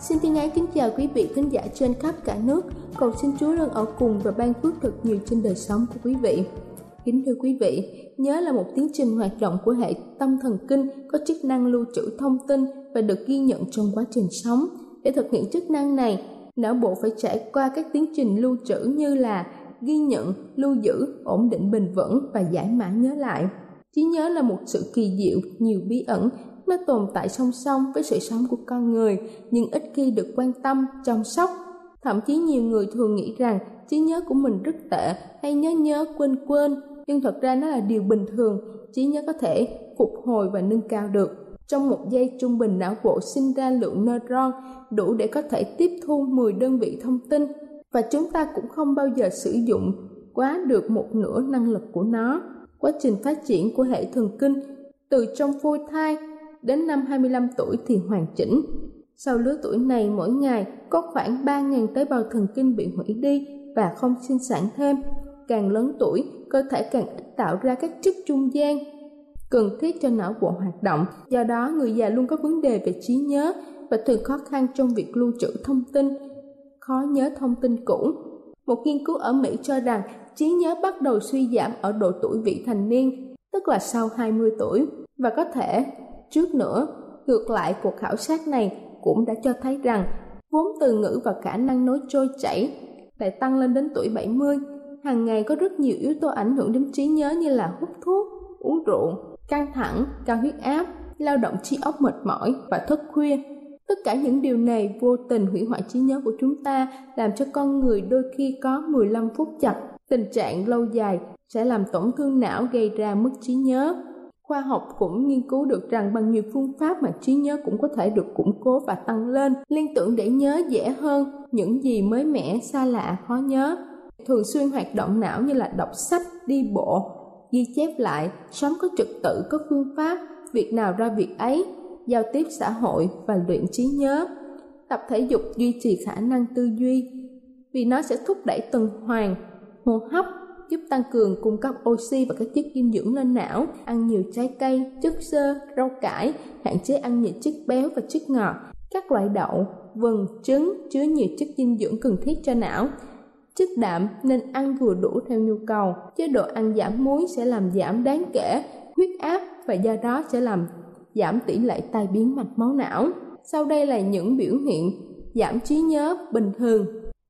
Xin thân ái kính chào quý vị khán giả trên khắp cả nước. Cầu xin Chúa luôn ở cùng và ban phước thật nhiều trên đời sống của quý vị. Kính thưa quý vị, nhớ là một tiến trình hoạt động của hệ tâm thần kinh có chức năng lưu trữ thông tin và được ghi nhận trong quá trình sống. Để thực hiện chức năng này, não bộ phải trải qua các tiến trình lưu trữ như là ghi nhận, lưu giữ, ổn định bền vững và giải mã nhớ lại. Trí nhớ là một sự kỳ diệu, nhiều bí ẩn nó tồn tại song song với sự sống của con người, nhưng ít khi được quan tâm, chăm sóc. Thậm chí nhiều người thường nghĩ rằng trí nhớ của mình rất tệ hay nhớ nhớ, quên quên, nhưng thật ra nó là điều bình thường. Trí nhớ có thể phục hồi và nâng cao được. Trong một giây trung bình, não bộ sinh ra lượng neuron đủ để có thể tiếp thu 10 đơn vị thông tin, và chúng ta cũng không bao giờ sử dụng quá được một nửa năng lực của nó. Quá trình phát triển của hệ thần kinh từ trong phôi thai đến năm 25 tuổi thì hoàn chỉnh. Sau lứa tuổi này mỗi ngày có khoảng 3.000 tế bào thần kinh bị hủy đi và không sinh sản thêm. Càng lớn tuổi, cơ thể càng ít tạo ra các chất trung gian cần thiết cho não bộ hoạt động. Do đó, người già luôn có vấn đề về trí nhớ và thường khó khăn trong việc lưu trữ thông tin, khó nhớ thông tin cũ. Một nghiên cứu ở Mỹ cho rằng trí nhớ bắt đầu suy giảm ở độ tuổi vị thành niên, tức là sau 20 tuổi, và có thể Trước nữa, ngược lại cuộc khảo sát này cũng đã cho thấy rằng vốn từ ngữ và khả năng nói trôi chảy lại tăng lên đến tuổi 70. Hàng ngày có rất nhiều yếu tố ảnh hưởng đến trí nhớ như là hút thuốc, uống rượu, căng thẳng, cao huyết áp, lao động trí óc mệt mỏi và thức khuya. Tất cả những điều này vô tình hủy hoại trí nhớ của chúng ta, làm cho con người đôi khi có 15 phút chặt. Tình trạng lâu dài sẽ làm tổn thương não gây ra mất trí nhớ. Khoa học cũng nghiên cứu được rằng bằng nhiều phương pháp mà trí nhớ cũng có thể được củng cố và tăng lên, liên tưởng để nhớ dễ hơn những gì mới mẻ, xa lạ, khó nhớ. Thường xuyên hoạt động não như là đọc sách, đi bộ, ghi chép lại, sống có trật tự, có phương pháp, việc nào ra việc ấy, giao tiếp xã hội và luyện trí nhớ. Tập thể dục duy trì khả năng tư duy, vì nó sẽ thúc đẩy tuần hoàn, hô hấp, giúp tăng cường cung cấp oxy và các chất dinh dưỡng lên não, ăn nhiều trái cây, chất xơ, rau cải, hạn chế ăn nhiều chất béo và chất ngọt, các loại đậu, vừng, trứng chứa nhiều chất dinh dưỡng cần thiết cho não. Chất đạm nên ăn vừa đủ theo nhu cầu, chế độ ăn giảm muối sẽ làm giảm đáng kể huyết áp và do đó sẽ làm giảm tỷ lệ tai biến mạch máu não. Sau đây là những biểu hiện giảm trí nhớ bình thường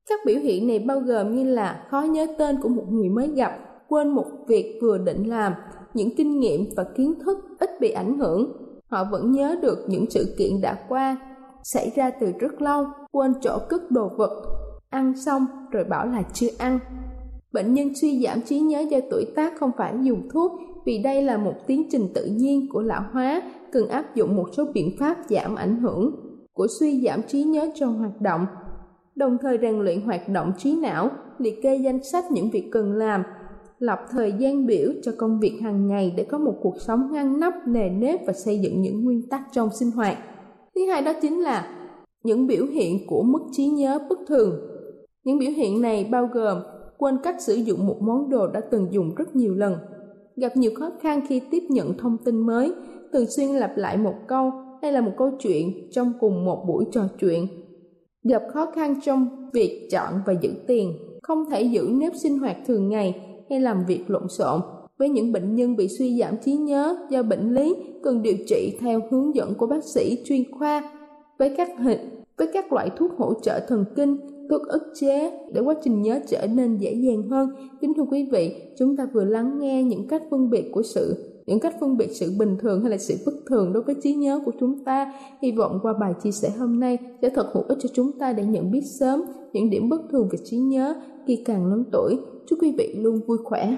các biểu hiện này bao gồm như là khó nhớ tên của một người mới gặp, quên một việc vừa định làm, những kinh nghiệm và kiến thức ít bị ảnh hưởng. Họ vẫn nhớ được những sự kiện đã qua, xảy ra từ rất lâu, quên chỗ cất đồ vật, ăn xong rồi bảo là chưa ăn. Bệnh nhân suy giảm trí nhớ do tuổi tác không phải dùng thuốc vì đây là một tiến trình tự nhiên của lão hóa, cần áp dụng một số biện pháp giảm ảnh hưởng của suy giảm trí nhớ trong hoạt động đồng thời rèn luyện hoạt động trí não liệt kê danh sách những việc cần làm, lập thời gian biểu cho công việc hàng ngày để có một cuộc sống ngăn nắp, nề nếp và xây dựng những nguyên tắc trong sinh hoạt. Thứ hai đó chính là những biểu hiện của mức trí nhớ bất thường. Những biểu hiện này bao gồm quên cách sử dụng một món đồ đã từng dùng rất nhiều lần, gặp nhiều khó khăn khi tiếp nhận thông tin mới, thường xuyên lặp lại một câu hay là một câu chuyện trong cùng một buổi trò chuyện, gặp khó khăn trong việc chọn và giữ tiền, không thể giữ nếp sinh hoạt thường ngày hay làm việc lộn xộn. Với những bệnh nhân bị suy giảm trí nhớ do bệnh lý cần điều trị theo hướng dẫn của bác sĩ chuyên khoa với các hình với các loại thuốc hỗ trợ thần kinh, thuốc ức chế để quá trình nhớ trở nên dễ dàng hơn. Kính thưa quý vị, chúng ta vừa lắng nghe những cách phân biệt của sự những cách phân biệt sự bình thường hay là sự bất thường đối với trí nhớ của chúng ta. Hy vọng qua bài chia sẻ hôm nay sẽ thật hữu ích cho chúng ta để nhận biết sớm những điểm bất thường về trí nhớ khi càng lớn tuổi. Chúc quý vị luôn vui khỏe.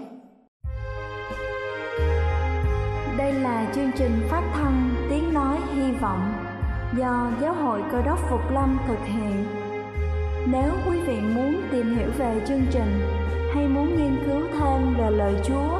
Đây là chương trình phát thanh Tiếng Nói Hy Vọng do Giáo hội Cơ đốc Phục Lâm thực hiện. Nếu quý vị muốn tìm hiểu về chương trình hay muốn nghiên cứu thêm về lời Chúa,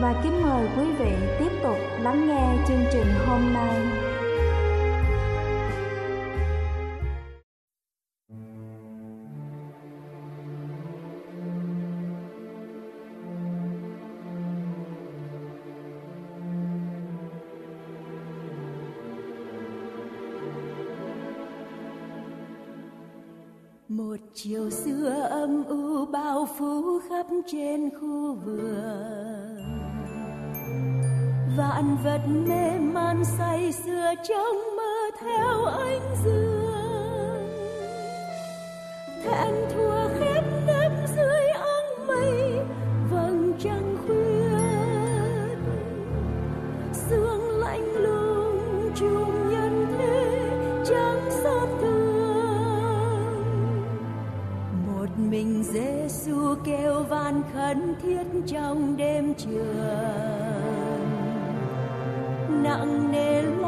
và kính mời quý vị tiếp tục lắng nghe chương trình hôm nay. một chiều xưa âm u bao phủ khắp trên khu vườn vạn vật mê man say sưa trong mơ theo ánh dương. Thẹn thua khép nếp dưới áng mây, vầng trăng khuyết sương lạnh lùng trùng nhân thế chẳng xót thương. Một mình Giêsu kêu van khẩn thiết trong đêm trường nặng nề lo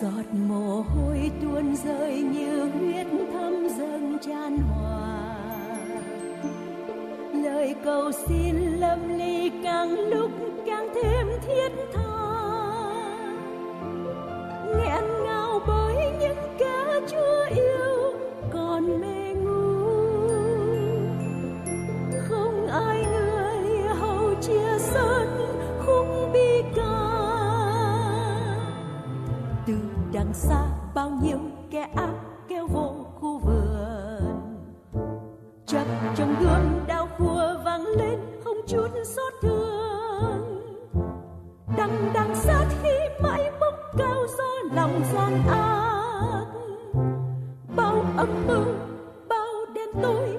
giọt mồ hôi tuôn rơi như huyết thấm dâng tràn hòa. Lời cầu xin lâm ly càng lúc càng thêm thiết tha. đằng xa bao nhiêu kẻ ác kêu vô khu vườn. Chập trong gương đau khua vang lên không chút xót thương. Đằng đằng sát khi mãi bốc cao do lòng gian ác. Bao âm mưu, bao đen tối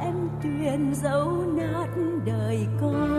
Em tuyền dấu nát đời con.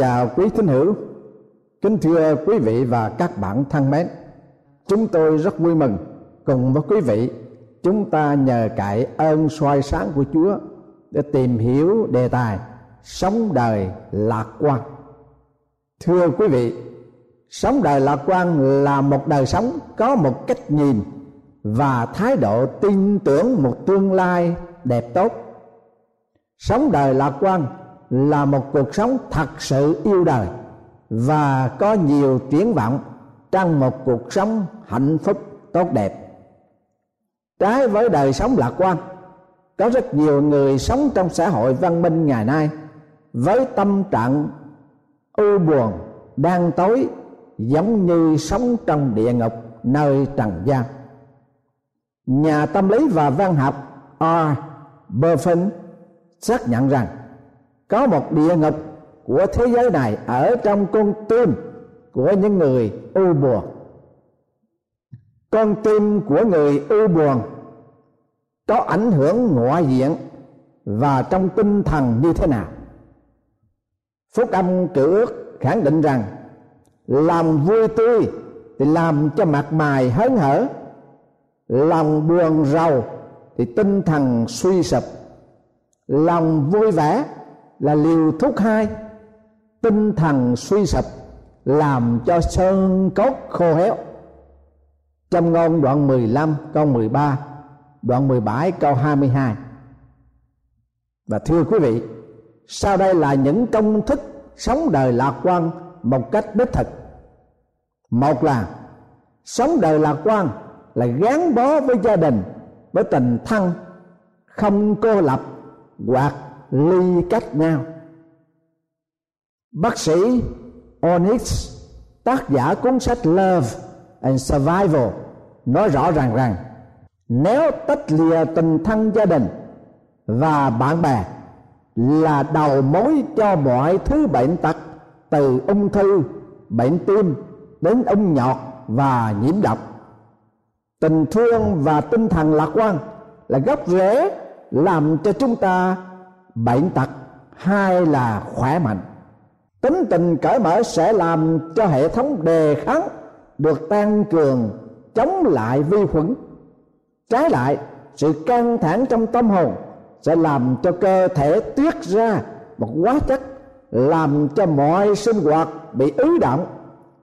Chào quý thính hữu, kính thưa quý vị và các bạn thân mến. Chúng tôi rất vui mừng cùng với quý vị chúng ta nhờ cậy ơn soi sáng của Chúa để tìm hiểu đề tài sống đời lạc quan. Thưa quý vị, sống đời lạc quan là một đời sống có một cách nhìn và thái độ tin tưởng một tương lai đẹp tốt. Sống đời lạc quan là một cuộc sống thật sự yêu đời và có nhiều triển vọng trong một cuộc sống hạnh phúc tốt đẹp trái với đời sống lạc quan, có rất nhiều người sống trong xã hội văn minh ngày nay với tâm trạng ưu buồn đang tối, giống như sống trong địa ngục nơi trần gian nhà tâm lý và văn học R. Buffin xác nhận rằng có một địa ngục của thế giới này ở trong con tim của những người ưu buồn. Con tim của người ưu buồn có ảnh hưởng ngoại diện và trong tinh thần như thế nào? Phúc âm cử ước khẳng định rằng làm vui tươi thì làm cho mặt mày hớn hở, lòng buồn rầu thì tinh thần suy sụp, lòng vui vẻ là liều thuốc hai. Tinh thần suy sụp làm cho sơn cốt khô héo. Trong ngôn đoạn 15 câu 13 đoạn 17 câu 22 và thưa quý vị, sau đây là những công thức sống đời lạc quan một cách đích thực. Một là, sống đời lạc quan là gắn bó với gia đình, với tình thân, không cô lập hoặc ly cách nhau. Bác sĩ Onyx, tác giả cuốn sách Love and Survival, nói rõ ràng rằng, nếu tách lìa tình thân gia đình và bạn bè là đầu mối cho mọi thứ bệnh tật, từ ung thư, bệnh tim đến ung nhọt và nhiễm độc. Tình thương và tinh thần lạc quan là gốc rễ làm cho chúng ta bệnh tật, hai là khỏe mạnh. Tính tình cởi mở sẽ làm cho hệ thống đề kháng được tăng cường, chống lại vi khuẩn. Trái lại, sự căng thẳng trong tâm hồn sẽ làm cho cơ thể tiết ra một hóa chất làm cho mọi sinh hoạt bị ứ động,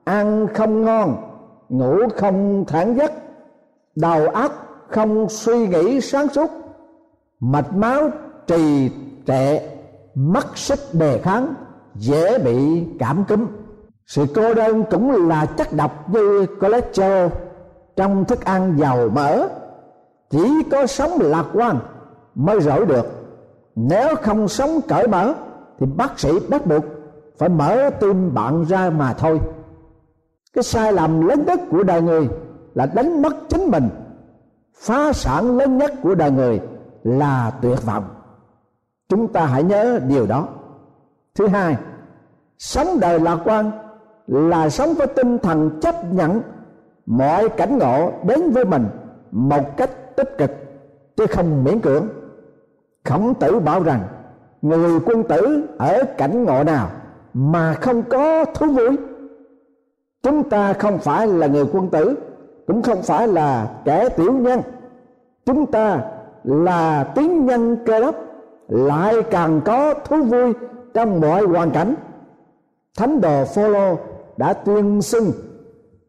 ăn không ngon, ngủ không thản giấc, đầu óc không suy nghĩ sáng suốt, mạch máu trì trệ mất sức đề kháng, dễ bị cảm cúm. Sự cô đơn cũng là chất độc như cholesterol. Trong thức ăn giàu mỡ, chỉ có sống lạc quan mới rỗi được. Nếu không sống cởi mở, thì bác sĩ bắt buộc phải mở tim bạn ra mà thôi. Cái sai lầm lớn nhất của đời người là đánh mất chính mình. Phá sản lớn nhất của đời người là tuyệt vọng chúng ta hãy nhớ điều đó. Thứ hai, sống đời lạc quan là sống với tinh thần chấp nhận mọi cảnh ngộ đến với mình một cách tích cực, chứ không miễn cưỡng. Khổng tử bảo rằng, người quân tử ở cảnh ngộ nào mà không có thú vui? Chúng ta không phải là người quân tử, cũng không phải là kẻ tiểu nhân. Chúng ta là tiếng nhân cơ đốc lại càng có thú vui trong mọi hoàn cảnh. Thánh đồ Phaolô đã tuyên xưng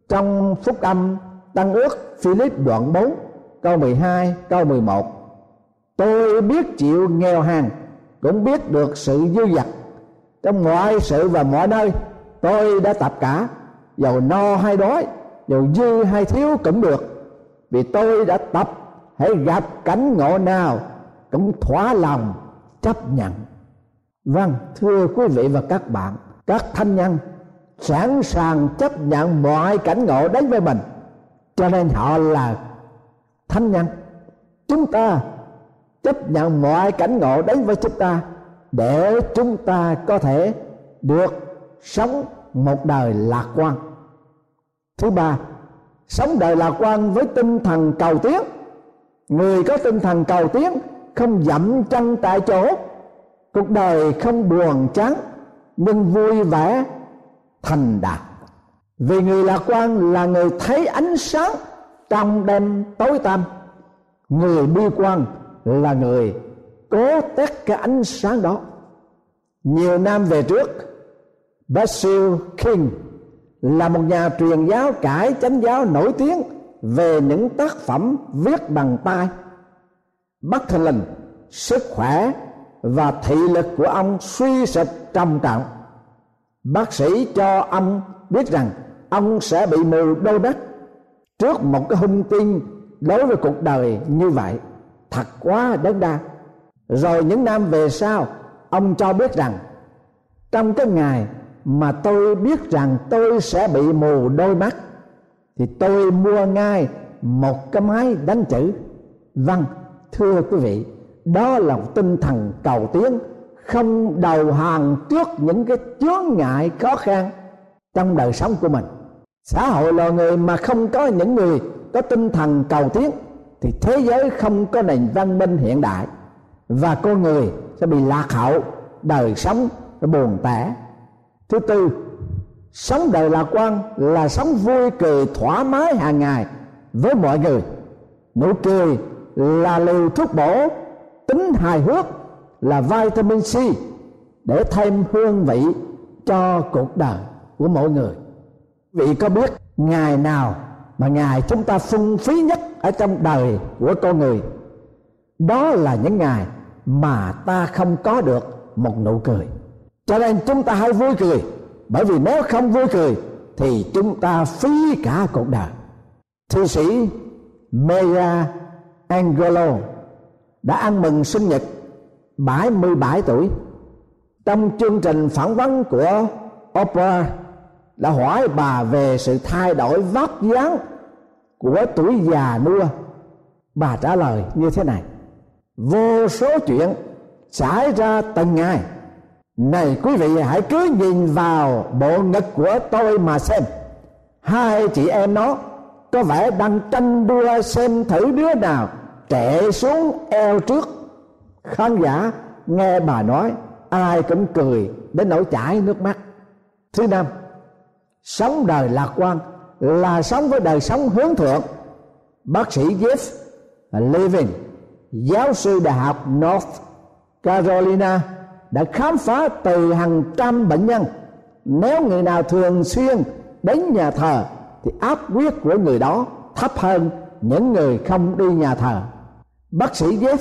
trong phúc âm tăng ước Philip đoạn 4 câu 12 câu 11 tôi biết chịu nghèo hàng cũng biết được sự dư dật trong mọi sự và mọi nơi. Tôi đã tập cả, dầu no hay đói, dầu dư hay thiếu cũng được. Vì tôi đã tập, hãy gặp cảnh ngộ nào cũng thỏa lòng chấp nhận. Vâng thưa quý vị và các bạn, các thanh nhân sẵn sàng chấp nhận mọi cảnh ngộ đến với mình. Cho nên họ là thanh nhân chúng ta chấp nhận mọi cảnh ngộ đến với chúng ta để chúng ta có thể được sống một đời lạc quan. Thứ ba, sống đời lạc quan với tinh thần cầu tiến. Người có tinh thần cầu tiến không dậm chân tại chỗ. Cuộc đời không buồn chán, nhưng vui vẻ, thành đạt. Vì người lạc quan là người thấy ánh sáng trong đêm tối tăm. Người bi quan là người cố tất cái ánh sáng đó. Nhiều năm về trước, Basil King là một nhà truyền giáo cải chánh giáo nổi tiếng về những tác phẩm viết bằng tay bất thình lình, sức khỏe và thị lực của ông suy sụp trầm trọng. Bác sĩ cho ông biết rằng ông sẽ bị mù đôi mắt trước một cái hung tin đối với cuộc đời như vậy. Thật quá đớn đa. Rồi những năm về sau, ông cho biết rằng trong cái ngày mà tôi biết rằng tôi sẽ bị mù đôi mắt, thì tôi mua ngay một cái máy đánh chữ. Vâng thưa quý vị, đó là một tinh thần cầu tiến, không đầu hàng trước những cái chướng ngại khó khăn trong đời sống của mình. Xã hội loài người mà không có những người có tinh thần cầu tiến, thì thế giới không có nền văn minh hiện đại, và con người sẽ bị lạc hậu, đời sống buồn tẻ. Thứ tư, sống đời lạc quan là sống vui cười thoải mái hàng ngày với mọi người. Nụ cười là liều thuốc bổ, tính hài hước là vitamin C để thêm hương vị cho cuộc đời của mỗi người. Vị có biết ngày nào mà ngày chúng ta phung phí nhất ở trong đời của con người? Đó là những ngày mà ta không có được một nụ cười. Cho nên chúng ta hãy vui cười, bởi vì nếu không vui cười thì chúng ta phí cả cuộc đời. Thư sĩ Maya Angelo đã ăn mừng sinh nhật 77 tuổi. Trong chương trình phỏng vấn của Oprah đã hỏi bà về sự thay đổi vóc dáng của tuổi già nua. Bà trả lời như thế này, vô số chuyện xảy ra từng ngày. Này quý vị, hãy cứ nhìn vào bộ ngực của tôi mà xem. Hai chị em nó có vẻ đang tranh đua xem thử đứa nào trễ xuống eo trước. Khán giả nghe bà nói, ai cũng cười đến nỗi chảy nước mắt. Thứ năm, sống đời lạc quan là sống với đời sống hướng thượng. Bác sĩ Jeff Levin, giáo sư đại học North Carolina đã khám phá từ hàng trăm bệnh nhân. Nếu người nào thường xuyên đến nhà thờ thì áp huyết của người đó thấp hơn những người không đi nhà thờ bác sĩ Jeff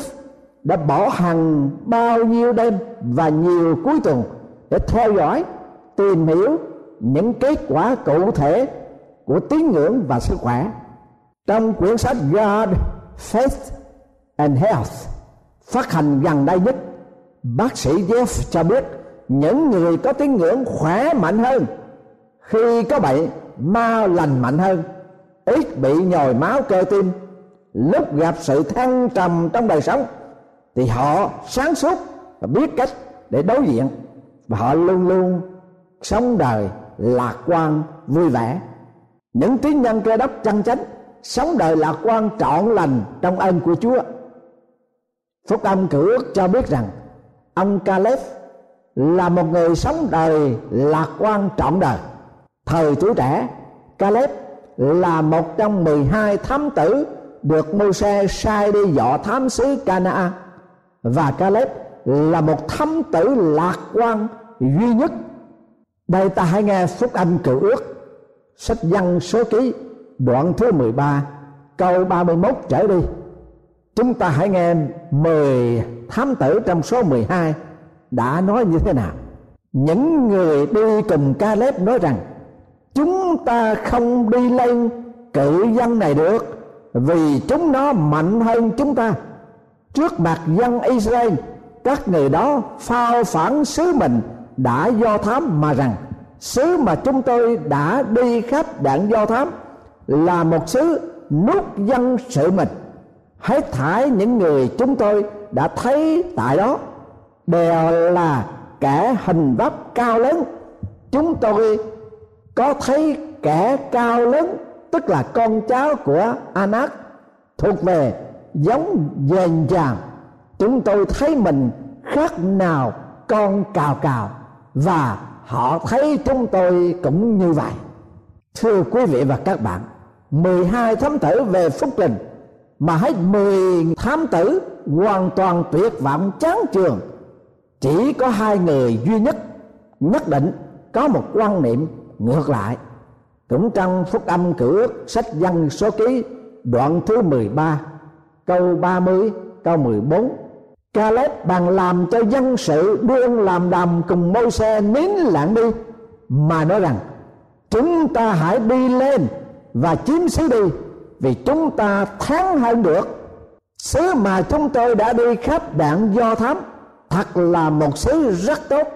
đã bỏ hàng bao nhiêu đêm và nhiều cuối tuần để theo dõi tìm hiểu những kết quả cụ thể của tín ngưỡng và sức khỏe. Trong quyển sách God, Faith and Health phát hành gần đây nhất bác sĩ Jeff cho biết những người có tín ngưỡng khỏe mạnh hơn khi có bệnh mau lành mạnh hơn ít bị nhồi máu cơ tim lúc gặp sự thăng trầm trong đời sống, thì họ sáng suốt và biết cách để đối diện. Và họ luôn luôn sống đời lạc quan, vui vẻ. Những tín nhân cơ đốc chân chánh sống đời lạc quan trọn lành trong ơn của Chúa. Phúc âm cử ước cho biết rằng, ông Caleb là một người sống đời lạc quan trọn đời. Thời tuổi trẻ, Caleb là một trong 12 thám tử được mô xe sai đi dọ thám xứ Cana và Caleb là một thám tử lạc quan duy nhất. Đây ta hãy nghe phúc âm cựu ước. Sách văn số ký, đoạn thứ 13 câu 31 trở đi. Chúng ta hãy nghe 10 thám tử trong số 12 đã nói như thế nào. Những người đi cùng Caleb nói rằng, chúng ta không đi lên cự dân này được vì chúng nó mạnh hơn chúng ta. Trước mặt dân Israel, các người đó phao phản sứ mình đã do thám mà rằng, sứ mà chúng tôi đã đi khắp đạn do thám là một sứ nút dân sự mình hết thải những người chúng tôi đã thấy tại đó đều là kẻ hình vóc cao lớn. Chúng tôi có thấy kẻ cao lớn tức là con cháu của Anak thuộc về giống dền dàng chúng tôi thấy mình khác nào con cào cào, và họ thấy chúng tôi cũng như vậy. Thưa quý vị và các bạn 12 thám tử về phúc linh, mà hết 10 thám tử hoàn toàn tuyệt vọng chán trường chỉ có hai người duy nhất nhất định có một quan niệm ngược lại cũng trong phúc âm cử ước sách văn số ký, đoạn thứ 13 câu 30 câu 14 Caleb bàn làm cho dân sự đương làm đàm cùng môi xe nín lặng đi, mà nói rằng, chúng ta hãy đi lên và chiếm xứ đi, vì chúng ta thắng hơn được. Xứ mà chúng tôi đã đi khắp đạn do thám, thật là một xứ rất tốt.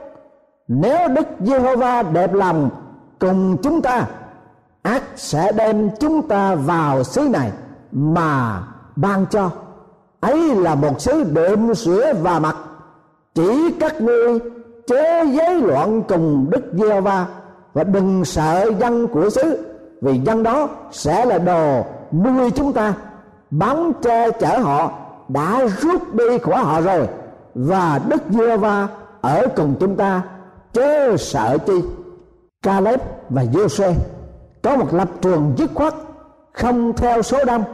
Nếu đức giê-hô-va đẹp lòng cùng chúng ta ác sẽ đem chúng ta vào xứ này mà ban cho. Ấy là một xứ đệm sữa và mặt. Chỉ các ngươi chế giới loạn cùng đức giê va và đừng sợ dân của xứ, vì dân đó sẽ là đồ nuôi chúng ta. Bám che chở họ đã rút đi khỏi họ rồi và đức giê va ở cùng chúng ta, chớ sợ chi. Caleb và Giê-xê có một lập trường dứt khoát, không theo số đông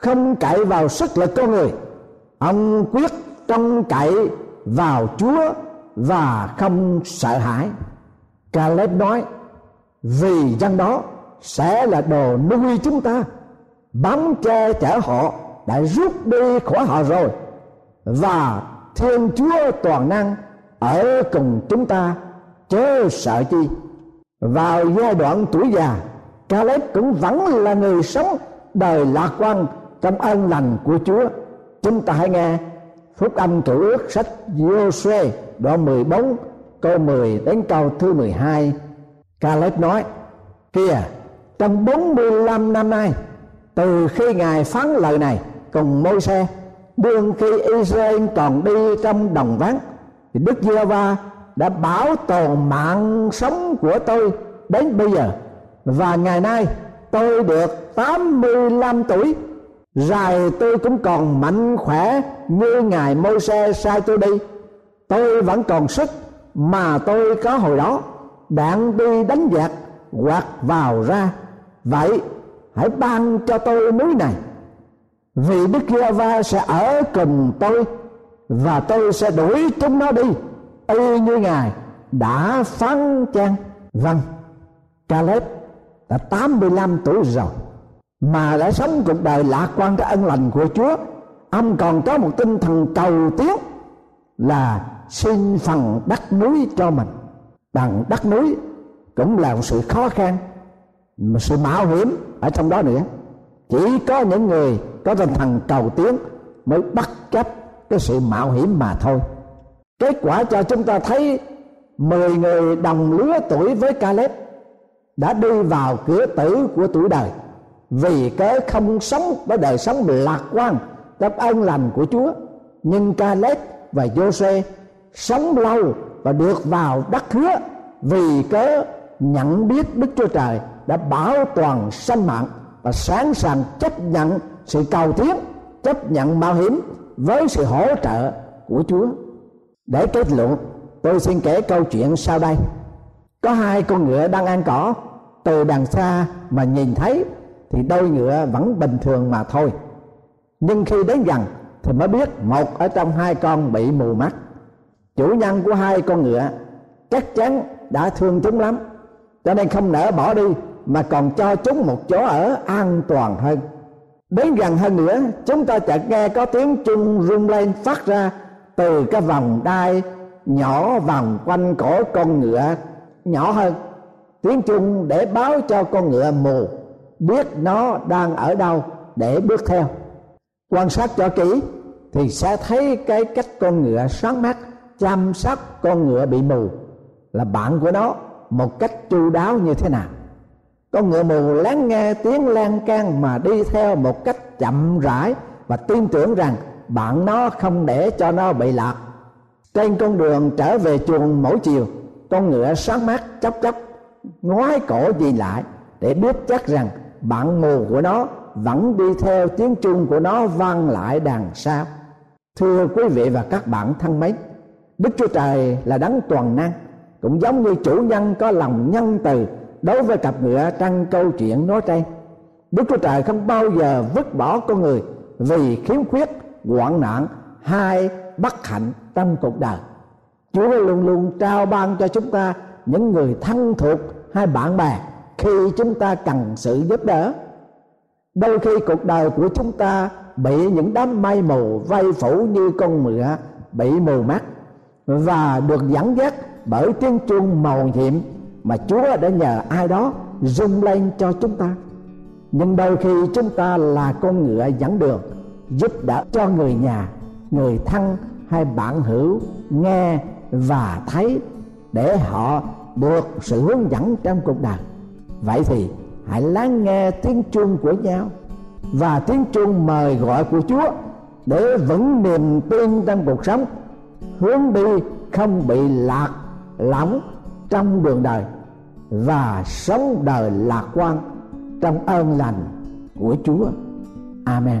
không cậy vào sức lực con người. Ông quyết trông cậy vào chúa và không sợ hãi. Caleb nói, vì dân đó sẽ là đồ nuôi chúng ta. Bám che chở họ đã rút đi khỏi họ rồi và thiên chúa toàn năng ở cùng chúng ta, chớ sợ chi. Vào giai đoạn tuổi già Caleb cũng vẫn là người sống đời lạc quan trong ân lành của Chúa. Chúng ta hãy nghe phúc âm cựu ước sách Giô-suê đoạn 14 câu 10 đến câu thứ 12 Caleb nói, kìa, trong 45 năm nay, từ khi ngài phán lời này cùng môi xe đương khi Israel còn đi trong đồng vắng thì Đức giê va đã bảo tồn mạng sống của tôi đến bây giờ và ngày nay, tôi được 85 tuổi. Dài tôi cũng còn mạnh khỏe như ngài môi xe sai tôi đi. Tôi vẫn còn sức mà tôi có hồi đó. Đạn đi đánh giặc hoặc vào ra. Vậy, hãy ban cho tôi núi này. Vì đức giê va sẽ ở cùng tôi và tôi sẽ đuổi chúng nó đi, y như ngài đã phán chăng? Vâng. Caleb đã 85 tuổi rồi, mà đã sống cuộc đời lạc quan cái ân lành của Chúa. Ông còn có một tinh thần cầu tiến là xin phần đất núi cho mình. Bằng đất núi cũng là một sự khó khăn, một sự mạo hiểm ở trong đó nữa. Chỉ có những người có tinh thần cầu tiến mới bất chấp cái sự mạo hiểm mà thôi. Kết quả cho chúng ta thấy mười người đồng lứa tuổi với Caleb đã đi vào cửa tử của tuổi đời vì cớ không sống với đời sống lạc quan trong ân lành của Chúa nhưng Caleb và Jose sống lâu và được vào đất hứa vì cớ nhận biết Đức Chúa Trời đã bảo toàn sanh mạng và sẵn sàng chấp nhận sự cầu tiến chấp nhận mạo hiểm với sự hỗ trợ của Chúa. Để kết luận, tôi xin kể câu chuyện sau đây. Có hai con ngựa đang ăn cỏ, từ đằng xa mà nhìn thấy thì đôi ngựa vẫn bình thường mà thôi. Nhưng khi đến gần thì mới biết một ở trong hai con bị mù mắt. Chủ nhân của hai con ngựa chắc chắn đã thương chúng lắm, cho nên không nỡ bỏ đi mà còn cho chúng một chỗ ở an toàn hơn đến gần hơn nữa chúng ta chợt nghe có tiếng chung rung lên phát ra từ cái vòng đai nhỏ vòng quanh cổ con ngựa nhỏ hơn tiếng trung để báo cho con ngựa mù biết nó đang ở đâu để bước theo. Quan sát cho kỹ thì sẽ thấy cái cách con ngựa sáng mắt chăm sóc con ngựa bị mù là bạn của nó một cách chu đáo như thế nào. Con ngựa mù lắng nghe tiếng lan can mà đi theo một cách chậm rãi và tin tưởng rằng bạn nó không để cho nó bị lạc. Trên con đường trở về chuồng mỗi chiều, con ngựa sáng mắt chốc chốc ngoái cổ nhìn lại để biết chắc rằng bạn mù của nó vẫn đi theo tiếng chuông của nó vang lại đằng sau. Thưa quý vị và các bạn thân mến, đức chúa trời là đấng toàn năng, cũng giống như chủ nhân có lòng nhân từ đối với cặp ngựa trong câu chuyện nói trên. Đức chúa trời không bao giờ vứt bỏ con người vì khiếm khuyết, hoạn nạn hay bất hạnh trong cuộc đời. Chúa luôn luôn trao ban cho chúng ta những người thân thuộc hay bạn bè, khi chúng ta cần sự giúp đỡ, đôi khi cuộc đời của chúng ta bị những đám mây mù vây phủ như con ngựa bị mù mắt và được dẫn dắt bởi tiếng chuông màu nhiệm mà Chúa đã nhờ ai đó rung lên cho chúng ta. Nhưng đôi khi chúng ta là con ngựa dẫn đường, giúp đỡ cho người nhà, người thân hay bạn hữu nghe và thấy để họ được sự hướng dẫn trong cuộc đời vậy thì hãy lắng nghe tiếng chuông của nhau và tiếng chuông mời gọi của Chúa để vững niềm tin trong cuộc sống, hướng đi không bị lạc lõng trong đường đời và sống đời lạc quan trong ơn lành của Chúa. Amen.